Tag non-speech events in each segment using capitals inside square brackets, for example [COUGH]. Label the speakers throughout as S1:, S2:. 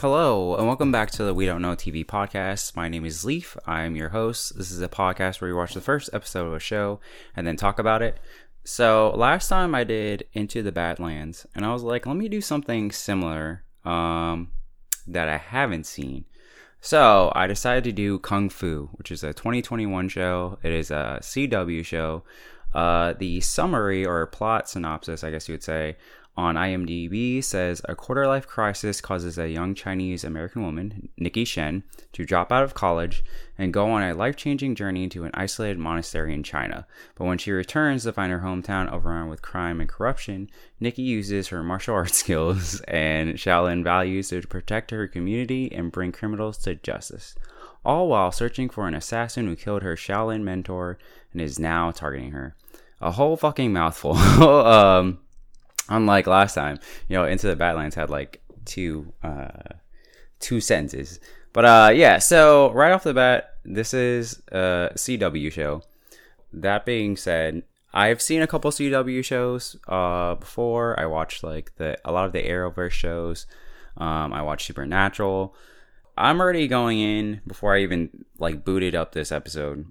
S1: Hello, and welcome back to the We Don't Know TV podcast. My name is Leaf. I'm your host. This is a podcast where we watch the first episode of a show and then talk about it. So, last time I did Into the Badlands, and I was like, let me do something similar um, that I haven't seen. So, I decided to do Kung Fu, which is a 2021 show. It is a CW show. Uh, the summary or plot synopsis, I guess you would say, on IMDb says a quarter life crisis causes a young Chinese American woman, Nikki Shen, to drop out of college and go on a life changing journey to an isolated monastery in China. But when she returns to find her hometown overrun with crime and corruption, Nikki uses her martial [LAUGHS] arts skills and Shaolin values to protect her community and bring criminals to justice. All while searching for an assassin who killed her Shaolin mentor and is now targeting her. A whole fucking mouthful. [LAUGHS] um, unlike last time, you know, Into the Badlands had like two uh two sentences. But uh yeah, so right off the bat, this is a CW show. That being said, I've seen a couple CW shows uh before. I watched like the a lot of the Arrowverse shows. Um I watched Supernatural. I'm already going in before I even like booted up this episode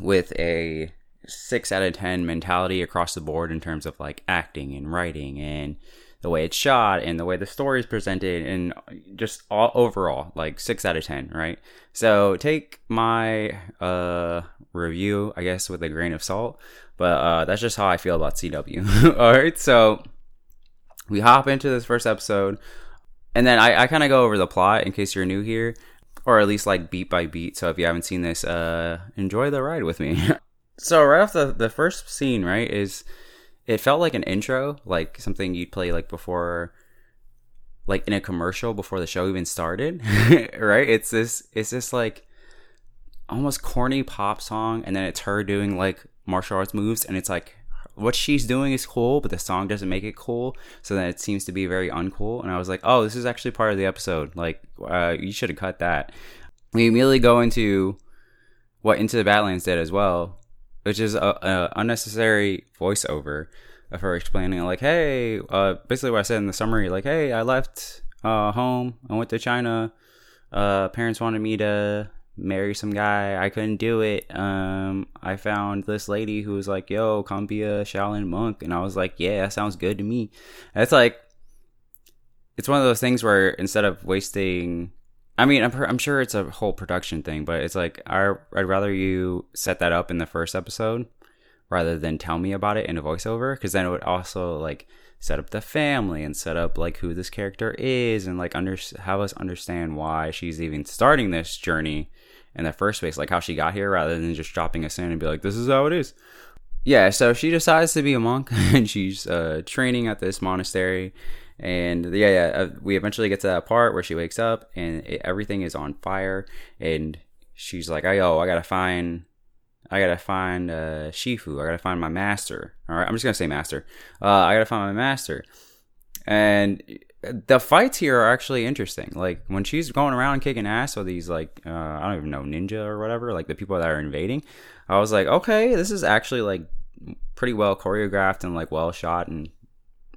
S1: with a six out of ten mentality across the board in terms of like acting and writing and the way it's shot and the way the story is presented and just all overall like six out of ten right? So take my uh review i guess with a grain of salt but uh that's just how i feel about cw [LAUGHS] all right so we hop into this first episode and then i, I kind of go over the plot in case you're new here or at least like beat by beat so if you haven't seen this uh enjoy the ride with me [LAUGHS] so right off the the first scene right is it felt like an intro like something you'd play like before like in a commercial before the show even started [LAUGHS] right? It's this it's this like almost corny pop song and then it's her doing like martial arts moves and it's like what she's doing is cool but the song doesn't make it cool so then it seems to be very uncool and i was like oh this is actually part of the episode like uh, you should have cut that. We immediately go into what into the badlands did as well which is a, a unnecessary voiceover of her explaining like hey uh basically what i said in the summary like hey i left uh home i went to china uh parents wanted me to marry some guy i couldn't do it um i found this lady who was like yo come be a shaolin monk and i was like yeah that sounds good to me. And it's like it's one of those things where instead of wasting I mean, I'm, I'm sure it's a whole production thing, but it's like I, I'd rather you set that up in the first episode rather than tell me about it in a voiceover, because then it would also like set up the family and set up like who this character is and like under have us understand why she's even starting this journey in the first place, like how she got here, rather than just dropping us in and be like, "This is how it is." Yeah, so she decides to be a monk [LAUGHS] and she's uh, training at this monastery and yeah, yeah, uh, we eventually get to that part where she wakes up and it, everything is on fire, and she's like, "I "Oh, I gotta find, I gotta find uh, Shifu. I gotta find my master." All right, I'm just gonna say master. Uh, I gotta find my master, and the fights here are actually interesting. Like when she's going around kicking ass with these like uh, I don't even know ninja or whatever, like the people that are invading. I was like, okay, this is actually like pretty well choreographed and like well shot and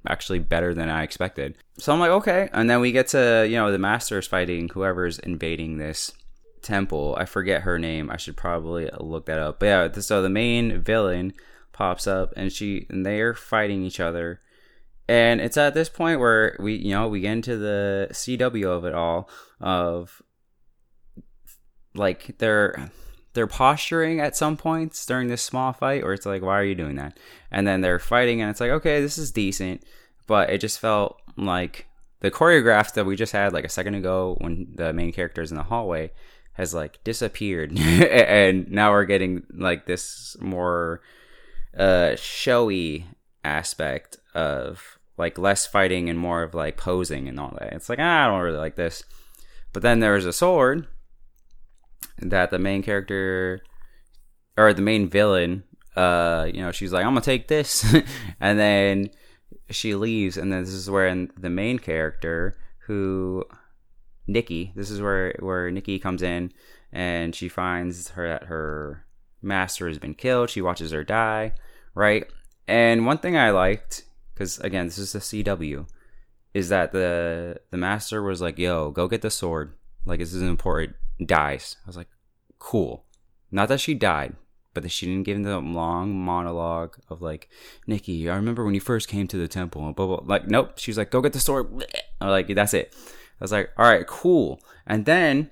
S1: actually better than I expected. So I'm like, okay. And then we get to, you know, the masters fighting whoever's invading this temple. I forget her name. I should probably look that up. But yeah, so the main villain pops up and she and they're fighting each other. And it's at this point where we, you know, we get into the CW of it all of like they're they're posturing at some points during this small fight, or it's like, why are you doing that? And then they're fighting, and it's like, okay, this is decent, but it just felt like the choreograph that we just had like a second ago when the main character is in the hallway has like disappeared, [LAUGHS] and now we're getting like this more uh showy aspect of like less fighting and more of like posing and all that. It's like ah, I don't really like this. But then there's a sword that the main character or the main villain uh you know she's like i'm gonna take this [LAUGHS] and then she leaves and then this is where the main character who nikki this is where where nikki comes in and she finds her that her master has been killed she watches her die right and one thing i liked because again, this is the CW, is that the the master was like, "Yo, go get the sword. Like this is important." Dies. I was like, "Cool." Not that she died, but that she didn't give him the long monologue of like, "Nikki, I remember when you first came to the temple." And blah blah. Like, nope. She's like, "Go get the sword." I'm [LAUGHS] like, "That's it." I was like, "All right, cool." And then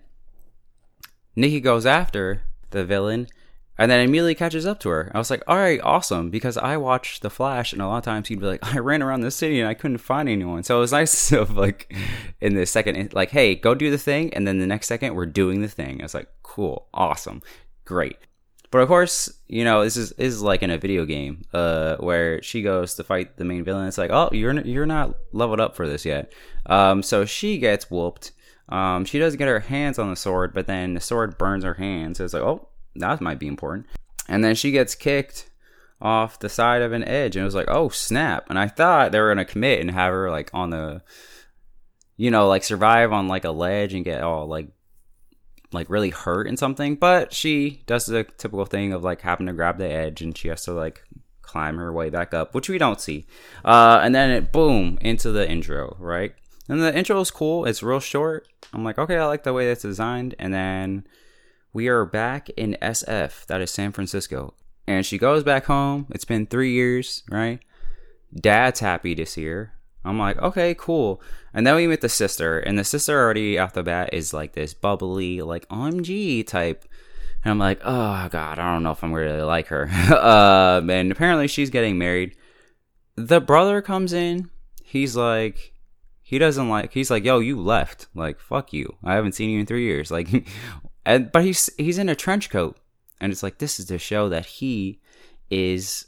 S1: Nikki goes after the villain and then immediately catches up to her. I was like, all right, awesome, because I watched The Flash, and a lot of times he'd be like, [LAUGHS] I ran around the city and I couldn't find anyone. So it was nice [LAUGHS] of like in the second, like, hey, go do the thing, and then the next second we're doing the thing. I was like, cool, awesome, great. But of course, you know, this is is like in a video game, uh, where she goes to fight the main villain. It's like, oh, you're you're not leveled up for this yet. Um, so she gets whooped. Um, she does get her hands on the sword, but then the sword burns her hands. So it's like, oh, that might be important. And then she gets kicked off the side of an edge, and it was like, oh snap! And I thought they were gonna commit and have her like on the, you know, like survive on like a ledge and get all like, like really hurt and something. But she does the typical thing of like having to grab the edge, and she has to like climb her way back up, which we don't see. Uh, and then it boom into the intro, right? And the intro is cool. It's real short. I'm like, okay, I like the way that's designed. And then we are back in SF, that is San Francisco. And she goes back home. It's been three years, right? Dad's happy to see her. I'm like, okay, cool. And then we meet the sister, and the sister already off the bat is like this bubbly, like OMG type. And I'm like, oh god, I don't know if I'm really like her. [LAUGHS] um, and apparently she's getting married. The brother comes in. He's like, he doesn't like. He's like, yo, you left. Like, fuck you. I haven't seen you in three years. Like, [LAUGHS] and but he's he's in a trench coat, and it's like this is to show that he is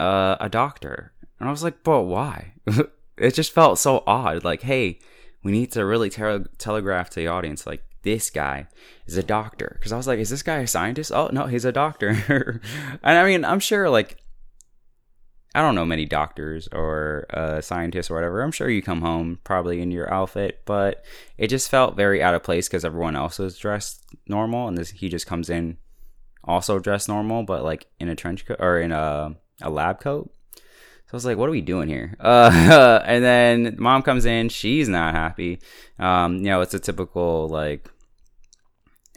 S1: uh, a doctor. And I was like, but why? [LAUGHS] it just felt so odd. Like, hey, we need to really tele- telegraph to the audience, like this guy is a doctor. Because I was like, is this guy a scientist? Oh no, he's a doctor. [LAUGHS] and I mean, I'm sure like I don't know many doctors or uh, scientists or whatever. I'm sure you come home probably in your outfit, but it just felt very out of place because everyone else was dressed normal, and this he just comes in also dressed normal, but like in a trench coat or in a a lab coat. So I was like, "What are we doing here?" [LAUGHS] Uh, and then mom comes in. She's not happy. Um, you know, it's a typical like,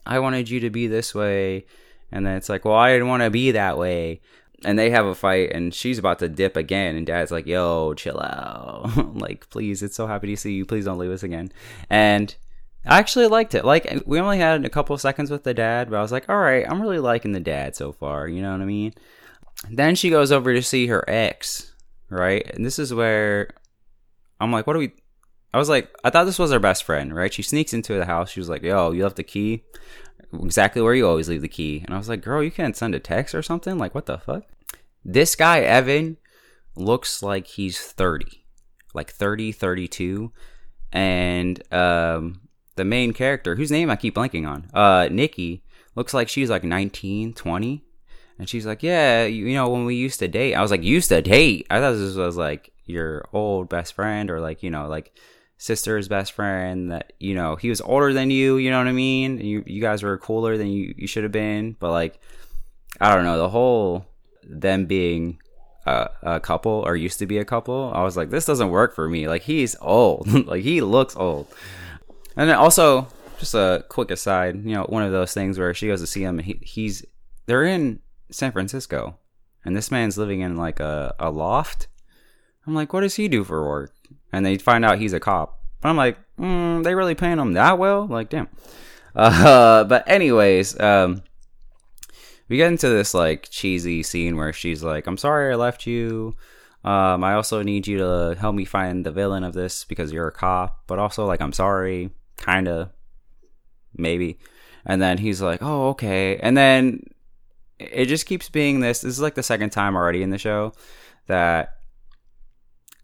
S1: "I wanted you to be this way," and then it's like, "Well, I didn't want to be that way." And they have a fight and she's about to dip again and dad's like yo chill out. [LAUGHS] Like please it's so happy to see you. Please don't leave us again. And i actually liked it. Like we only had a couple seconds with the dad but i was like all right i'm really liking the dad so far you know what i mean? Then she goes over to see her ex right? And this is where i'm like what do we i was like i thought this was her best friend right? She sneaks into the house. She was like yo you left the key exactly where you always leave the key. And I was like, girl, you can't send a text or something? Like, what the fuck? This guy, Evan, looks like he's 30, like 30, 32. And um, the main character, whose name I keep blanking on, uh, Nikki, looks like she's like 19, 20. And she's like, yeah, you, you know, when we used to date, I was like, used to date? I thought this was like your old best friend or like, you know, like sister's best friend that you know he was older than you you know what i mean? You you guys were cooler than you, you should have been. But like i don't know the whole them being a, a couple or used to be a couple i was like this doesn't work for me. Like he's old. [LAUGHS] Like he looks old. And then also just a quick aside you know one of those things where she goes to see him and he, he's they're in san francisco and this man's living in like a, a loft. I'm like what does he do for work and they find out he's a cop. But I'm like, mm, they really paying him that well? Like, damn. [LAUGHS] Uh, but anyways, um, we get into this like cheesy scene where she's like, "I'm sorry I left you. Um, I also need you to help me find the villain of this because you're a cop. But also like, I'm sorry, kinda, maybe." And then he's like, "Oh, okay." And then it just keeps being this. This is like the second time already in the show that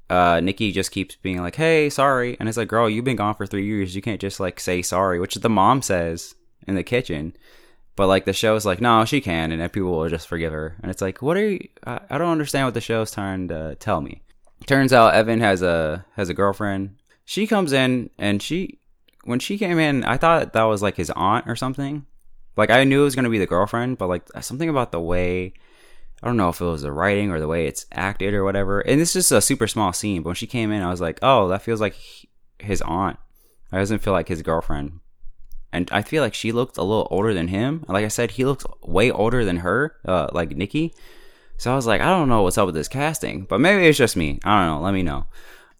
S1: uh, Nikki just keeps being like, "Hey, sorry," and it's like, "Girl, you've been gone for three years. You can't just like say sorry," which the mom says in the kitchen. But like the show's like, no, she can, and people will just forgive her. And it's like, what are you? I, I don't understand what the show's trying to tell me. Turns out Evan has a has a girlfriend. She comes in, and she when she came in, I thought that was like his aunt or something. Like I knew it was gonna be the girlfriend, but like something about the way I don't know if it was the writing or the way it's acted or whatever. And this is a super small scene, but when she came in, I was like, oh, that feels like his aunt. It doesn't feel like his girlfriend. And I feel like she looked a little older than him. Like I said, he looked way older than her, uh, like Nikki. So I was like, I don't know what's up with this casting, but maybe it's just me. I don't know. Let me know.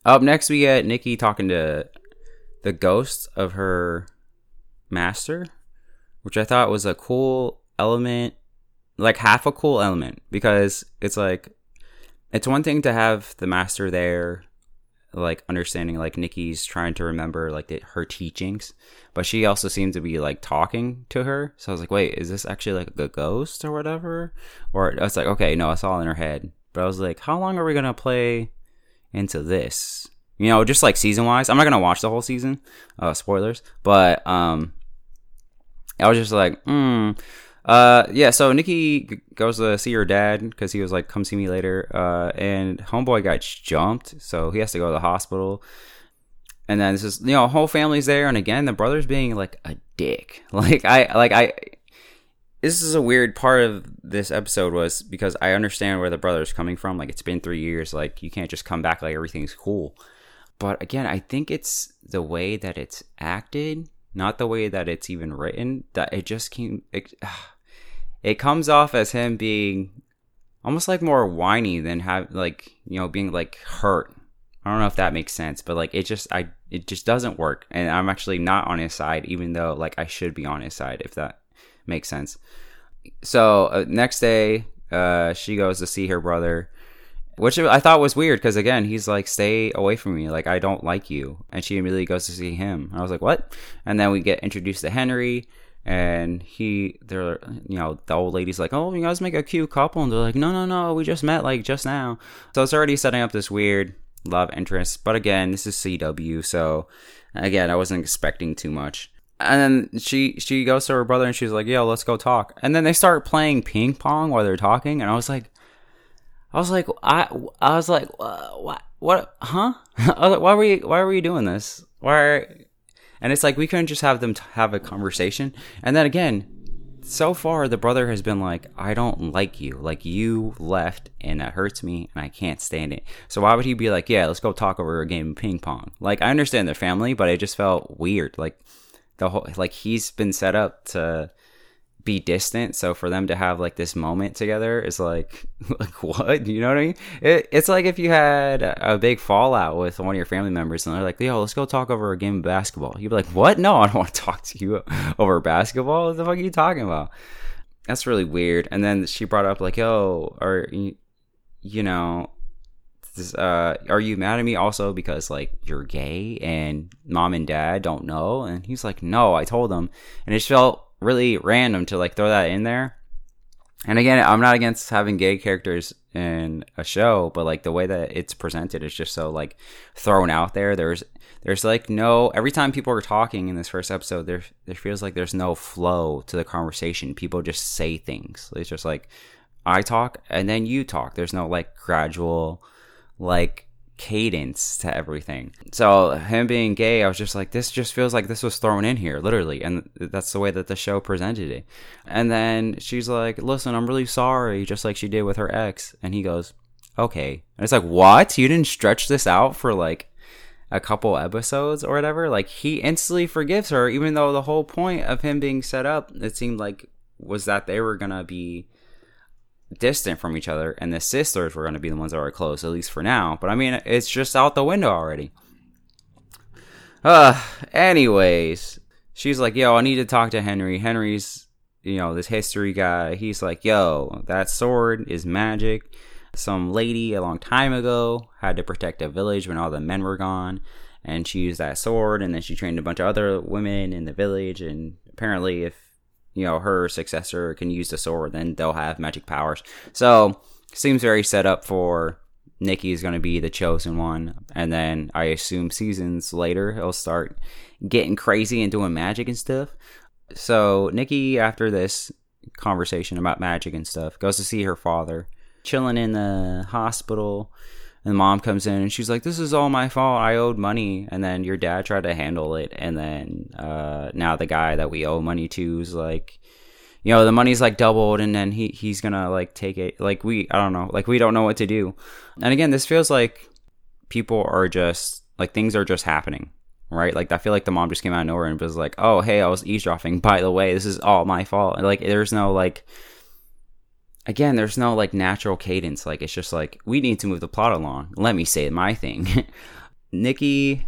S1: Up next, we get Nikki talking to the ghost of her master, which I thought was a cool element like half a cool element because it's like it's one thing to have the master there like understanding like Nikki's trying to remember like the, her teachings, but she also seemed to be like talking to her. So I was like, wait, is this actually like a ghost or whatever? Or I was like, okay, no, it's all in her head. But I was like, how long are we gonna play into this? You know, just like season wise. I'm not gonna watch the whole season. Uh, spoilers. But um, I was just like, hmm uh, yeah, so Nikki goes to see her dad because he was like, "Come see me later." Uh, and homeboy got jumped, so he has to go to the hospital. And then this is, you know, whole family's there, and again, the brother's being like a dick. [LAUGHS] Like I, like I, this is a weird part of this episode was because I understand where the brother's coming from. Like it's been three years, like you can't just come back like everything's cool. But again, I think it's the way that it's acted, not the way that it's even written. That it just came. It, [SIGHS] it comes off as him being almost like more whiny than have like you know being like hurt. I don't know if that makes sense, but like it just I it just doesn't work, and I'm actually not on his side, even though like I should be on his side if that makes sense. So uh, next day, uh, she goes to see her brother, which I thought was weird because again he's like stay away from me, like I don't like you, and she immediately goes to see him. I was like what? And then we get introduced to Henry and he they're you know the old lady's like oh you guys make a cute couple. And they're like no no no we just met like just now. So it's already setting up this weird love interest. But again this is cw so again i wasn't expecting too much. And then she she goes to her brother and she's like yo let's go talk. And then they start playing ping pong while they're talking and i was like i was like i i was like uh, what what huh [LAUGHS] I was like, why were you why were you doing this why are, and it's like we couldn't just have them t- have a conversation. And then again, so far the brother has been like, I don't like you. Like you left and that hurts me and I can't stand it. So why would he be like, Yeah, let's go talk over a game of ping pong? Like I understand their family, but it just felt weird. Like the whole like he's been set up to be distant. So for them to have like this moment together is like, [LAUGHS] like what? You know what I mean? It, it's like if you had a big fallout with one of your family members and they're like, yo, let's go talk over a game of basketball. You'd be like, what? No, I don't want to [LAUGHS] talk to you over basketball. What the fuck are you talking about? That's really weird. And then she brought up like, yo, are you, know, uh, are you mad at me also because like you're gay and mom and dad don't know? And he's like, no, I told them. And it felt really random to like throw that in there. And again, I'm not against having gay characters in a show, but like the way that it's presented is just so like thrown out there. There's there's like no every time people are talking in this first episode, there there feels like there's no flow to the conversation. People just say things. It's just like I talk and then you talk. There's no like gradual like cadence to everything. So him being gay, I was just like, this just feels like this was thrown in here, literally, and that's the way that the show presented it. And then she's like, listen, I'm really sorry, just like she did with her ex, and he goes, okay. And it's like, what? You didn't stretch this out for like a couple episodes or whatever? Like he instantly forgives her, even though the whole point of him being set up, it seemed like was that they were gonna be distant from each other, and the sisters were going to be the ones that were close, at least for now. But I mean, it's just out the window already. Uh, anyways, she's like, yo, I need to talk to Henry. Henry's, you know, this history guy. He's like, yo, that sword is magic. Some lady a long time ago had to protect a village when all the men were gone. And she used that sword, and then she trained a bunch of other women in the village. And apparently, if you know her successor can use the sword, then they'll have magic powers. So seems very set up for Nikki is going to be the chosen one, and then I assume seasons later he'll start getting crazy and doing magic and stuff. So Nikki, after this conversation about magic and stuff, goes to see her father, chilling in the hospital. And mom comes in and she's like, "This is all my fault. I owed money." And then your dad tried to handle it, and then uh, now the guy that we owe money to is like, you know the money's like doubled. And then he he's gonna like take it. Like we i don't know. Like we don't know what to do. And again this feels like people are just like things are just happening right? Like i feel like the mom just came out of nowhere and was like oh hey i was eavesdropping. By the way this is all my fault. Like there's no like again there's no like natural cadence like it's just like we need to move the plot along let me say my thing [LAUGHS] nikki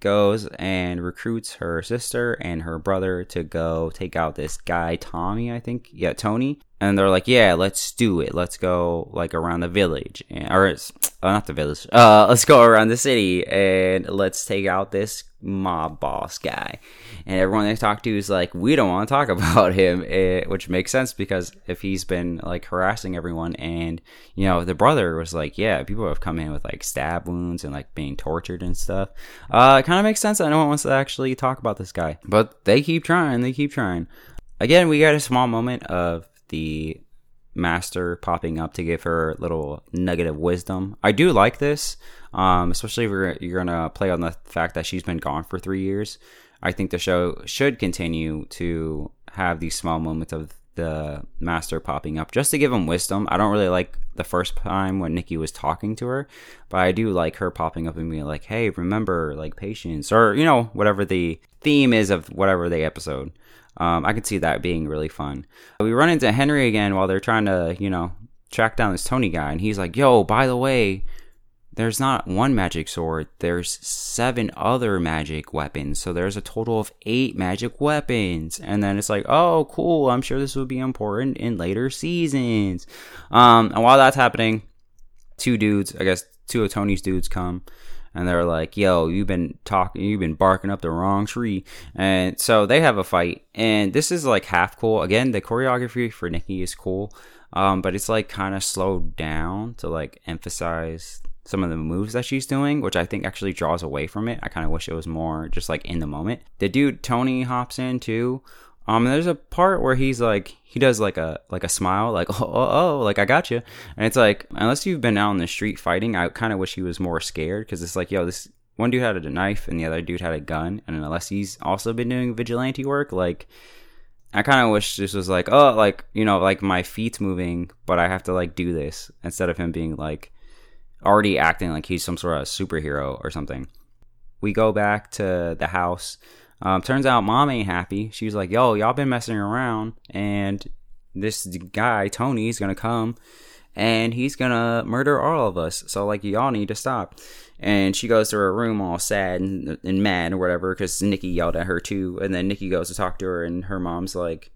S1: goes and recruits her sister and her brother to go take out this guy Tommy, I think. Yeah, Tony. And they're like, "Yeah, let's do it. Let's go like around the village, and, or uh, not the village. Uh, [LAUGHS] let's go around the city and let's take out this mob boss guy." And everyone they talk to is like, "We don't want to talk [LAUGHS] about him," it, which makes sense because if he's been like harassing everyone, and you know the brother was like, "Yeah, people have come in with like stab wounds and like being tortured and stuff." Uh, it kind of makes sense that no one wants to actually talk about this guy, but they keep trying. They keep trying. Again, we got a small moment of the master popping up to give her a little nugget of wisdom. I do like this, um, especially if you're, you're going to play on the fact that she's been gone for three years. I think the show should continue to have these small moments of the master popping up just to give him wisdom. I don't really like the first time when Nikki was talking to her, but I do like her popping up and being like, "Hey, remember like patience," or you know whatever the theme is of whatever the episode. Um, I could see that being really fun. We run into Henry again while they're trying to, you know, track down this Tony guy, and he's like, "Yo, by the way, there's not one magic sword. There's seven other magic weapons. So there's a total of eight magic weapons." And then it's like, "Oh, cool. I'm sure this will be important in later seasons." Um, and while that's happening, two dudes, I guess two of Tony's dudes come and they're like, "Yo, you've been talking, you've been barking up the wrong tree," and so they have a fight, and this is like half cool. Again, the choreography for Nikki is cool, um, but it's like kind of slowed down to like emphasize some of the moves that she's doing, which I think actually draws away from it. I kind of wish it was more just like in the moment. The dude Tony hops in too, um, there's a part where he's like, he does like a like a smile, like [LAUGHS] oh oh, oh like I got you, and it's like unless you've been out in the street fighting, I kind of wish he was more scared because it's like yo, this one dude had a knife and the other dude had a gun, and unless he's also been doing vigilante work, like I kind of wish this was like oh like you know like my feet's moving, but I have to like do this instead of him being like already acting like he's some sort of superhero or something. We go back to the house um, turns out mom ain't happy. She was like, yo, y'all been messing around, and this guy, Tony, is gonna come and he's gonna murder all of us. So, like, y'all need to stop. And she goes to her room all sad and, and mad or whatever because Nikki yelled at her too. And then Nikki goes to talk to her, and her mom's like,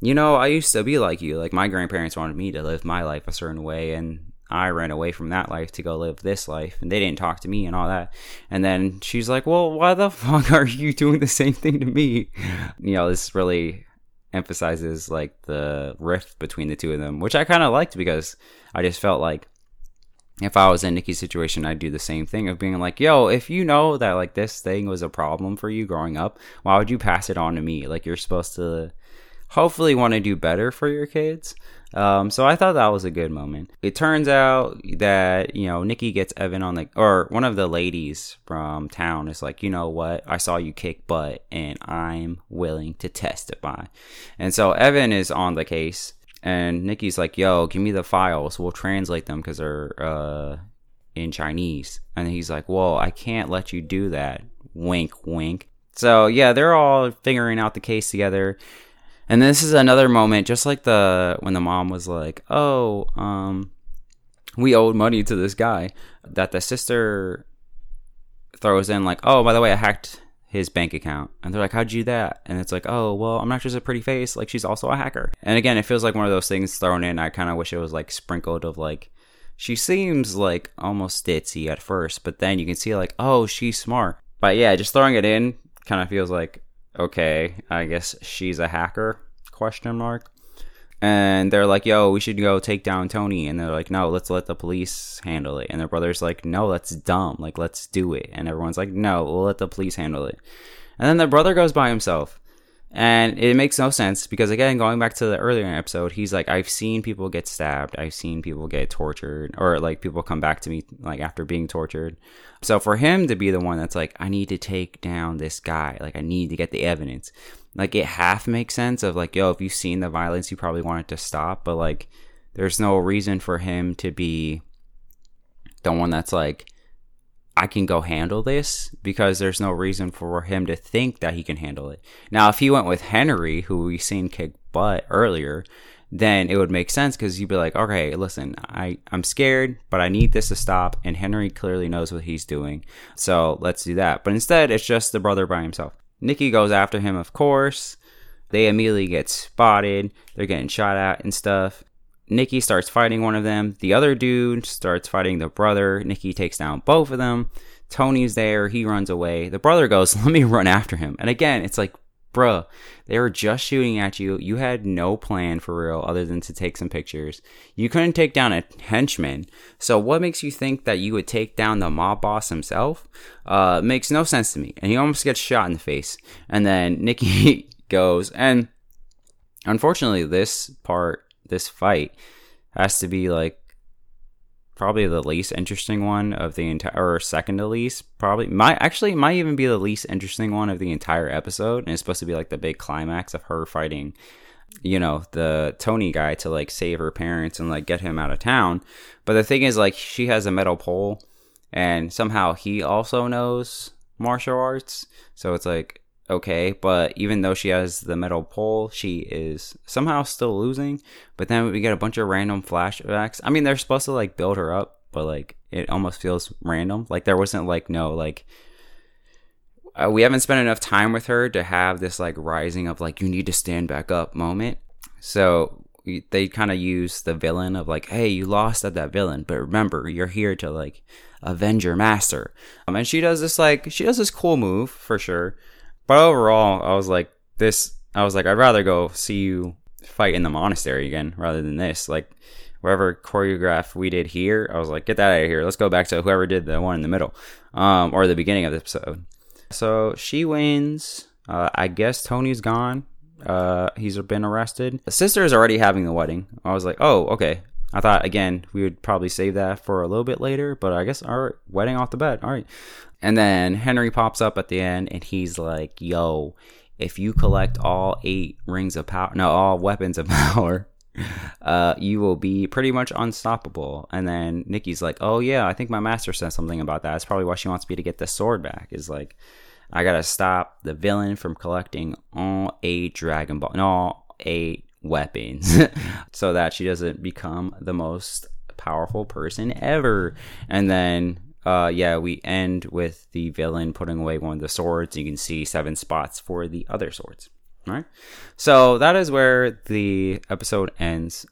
S1: you know, I used to be like you. Like, my grandparents wanted me to live my life a certain way, and I ran away from that life to go live this life, and they didn't talk to me and all that. And then she's like, "Well, why the [LAUGHS] fuck are you doing the same thing to me?" You know, this really emphasizes like the rift between the two of them, which I kind of liked because I just felt like if I was in Nikki's situation, I'd do the same thing of being like, yo, if you know that like this thing was a problem for you growing up, why would you pass it on to me? Like you're supposed to hopefully want to do better for your kids. Um, so I thought that was a good moment. It turns out that, you know, Nikki gets Evan on the, or one of the ladies from town is like, you know what? I saw you kick butt and I'm willing to testify. And so Evan is on the case and Nikki's like, yo, give me the files. We'll translate them because they're, uh, in Chinese. And he's like, well, I can't let you do that. Wink, wink. So yeah, they're all figuring out the case together. And this is another moment, just like the when the mom was like, "Oh, um, we owed money to this guy," that the sister throws in like, "Oh, by the way, I hacked his bank account," and they're like, "How'd you do that?" And it's like, "Oh, well, I'm not just a pretty face; like she's also a hacker." And again, it feels like one of those things thrown in. I kind of wish it was like sprinkled of like. She seems like almost ditzy at first, but then you can see like, oh, she's smart. But yeah, just throwing it in kind of feels like okay, I guess she's a hacker? Question mark. And they're like, yo, we should go take down Tony. And they're like, no, let's let the police handle it. And their brother's like, no, that's dumb. Like, let's do it. And everyone's like, no, we'll let the police handle it. And then the brother goes by himself. And it makes no sense because again, going back to the earlier episode, he's like, I've seen people get stabbed, I've seen people get tortured, or like people come back to me like after being tortured. So for him to be the one that's like, I need to take down this guy, like I need to get the evidence. Like it half makes sense of like, yo, if you've seen the violence, you probably want it to stop, but like there's no reason for him to be the one that's like, I can go handle this because there's no reason for him to think that he can handle it. Now, if he went with Henry, who we seen kick butt earlier, then it would make sense because you'd be like, okay, listen, I, I'm scared, but I need this to stop. And Henry clearly knows what he's doing. So let's do that. But instead, it's just the brother by himself. Nikki goes after him, of course. They immediately get spotted. They're getting shot at and stuff. Nikki starts fighting one of them. The other dude starts fighting the brother. Nikki takes down both of them. Tony's there. He runs away. The brother goes, [LAUGHS] Let me run after him. And again, it's like, bruh, they were just shooting at you. You had no plan for real other than to take some pictures. You couldn't take down a henchman. So what makes you think that you would take down the mob boss himself? Uh, makes no sense to me. And he almost gets shot in the face. And then [LAUGHS] Nikki goes, and unfortunately, this part this fight has to be like probably the least interesting one of the entire or second to least probably might actually might even be the least interesting one of the entire episode and it's supposed to be like the big climax of her fighting you know the tony guy to like save her parents and like get him out of town. But the thing is like she has a metal pole and somehow he also knows martial arts. So it's like okay, but even though she has the metal pole, she is somehow still losing. But then we get a bunch of random flashbacks. I mean, they're supposed to like build her up, but like it almost feels random. Like there wasn't like no like uh, we haven't spent enough time with her to have this like rising of like you need to stand back up moment. So they kind of use the villain of like, hey, you lost at that villain, but remember, you're here to like avenge your master. Um, and she does this like she does this cool move for sure but overall, I was like, this. I was like, I'd rather go see you fight in the monastery again rather than this. Like, whatever choreograph we did here, I was like, get that out of here. Let's go back to whoever did the one in the middle, um, or the beginning of the episode. So she wins. Uh, I guess Tony's gone. Uh, he's been arrested. The sister is already having the wedding. I was like, oh, okay. I thought again we would probably save that for a little bit later, but I guess our wedding off the bat. All right. And then Henry pops up at the end and he's like, yo, if you collect all eight rings of power, no, all weapons of [LAUGHS] power, uh, you will be pretty much unstoppable. And then Nikki's like, oh, yeah, I think my master said something about that. It's probably why she wants me to get the sword back. Is like, I gotta stop the villain from collecting all eight Dragon Ball, no, all eight weapons, [LAUGHS] so that she doesn't become the most powerful person ever. And then uh, yeah, we end with the villain putting away one of the swords. You can see seven spots for the other swords. All right. So that is where the episode ends.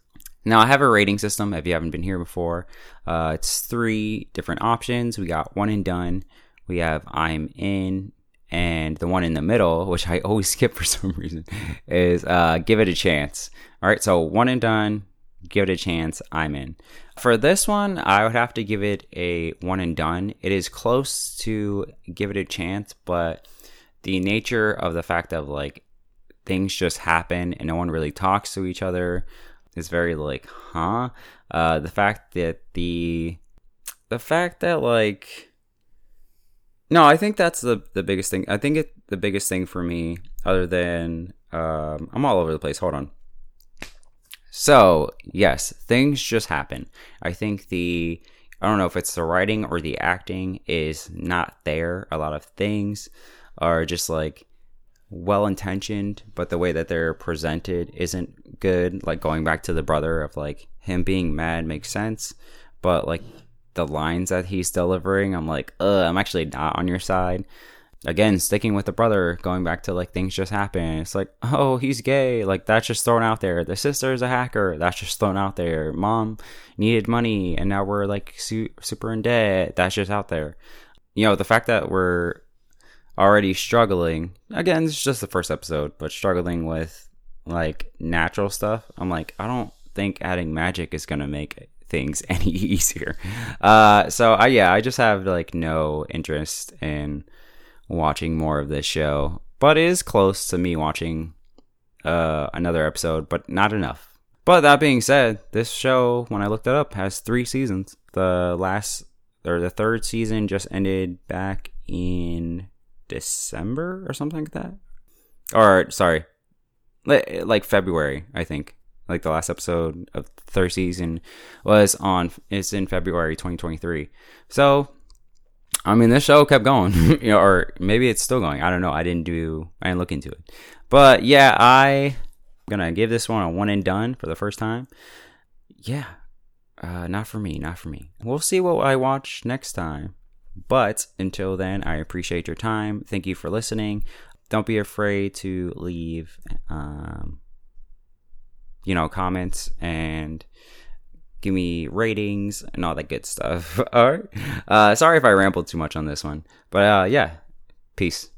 S1: Now I have a rating system. If you haven't been here before, uh, it's three different options. We got one and done. We have I'm in, and the one in the middle, which I [LAUGHS] always skip for some reason, is uh, give it a chance. All right. So one and done. Give it a chance. I'm in. For this one, I would have to give it a one and done. It is close to give it a chance, but the nature of the fact of like things just happen and no one really talks to each other is very like, huh? Uh, the fact that the the fact that like no, I think that's the the biggest thing. I think it the biggest thing for me, other than um, I'm all over the place. Hold on. So, yes, things just happen. I think the I don't know if it's the writing or the acting is not there. A lot of things are just like well intentioned, but the way that they're presented isn't good. Like going back to the brother of like him being mad makes sense, but like the lines that he's delivering, I'm like, uh, I'm actually not on your side again sticking with the brother going back to like things just happen it's like oh he's gay. Like that's just thrown out there. The sister is a hacker. That's just thrown out there. Mom needed money and now we're like su- super in debt. That's just out there. You know the fact that we're already struggling again it's just the first episode but struggling with like natural stuff i'm like i don't think adding magic is gonna make things [LAUGHS] any easier. Uh so i yeah i just have like no interest in watching more of this show. but it is close to me watching uh, another episode, but not enough. But that being said, this show, when I looked it up, has three seasons. The last or the third season just ended back in December or something like that. Or sorry, like February, I think. Like the last episode of the third season was on. It's in February 2023. So, I mean, this show kept going, [LAUGHS] you know, or maybe it's still going. I don't know. I didn't do. I didn't look into it. But yeah, I'm gonna give this one a one and done for the first time. Yeah, uh, not for me, not for me. We'll see what I watch next time. But until then, I appreciate your time. Thank you for listening. Don't be afraid to leave, um, you know, comments and give me ratings and all that good stuff. [LAUGHS] all right. Uh, sorry if I rambled too much on this one, but uh, yeah, peace.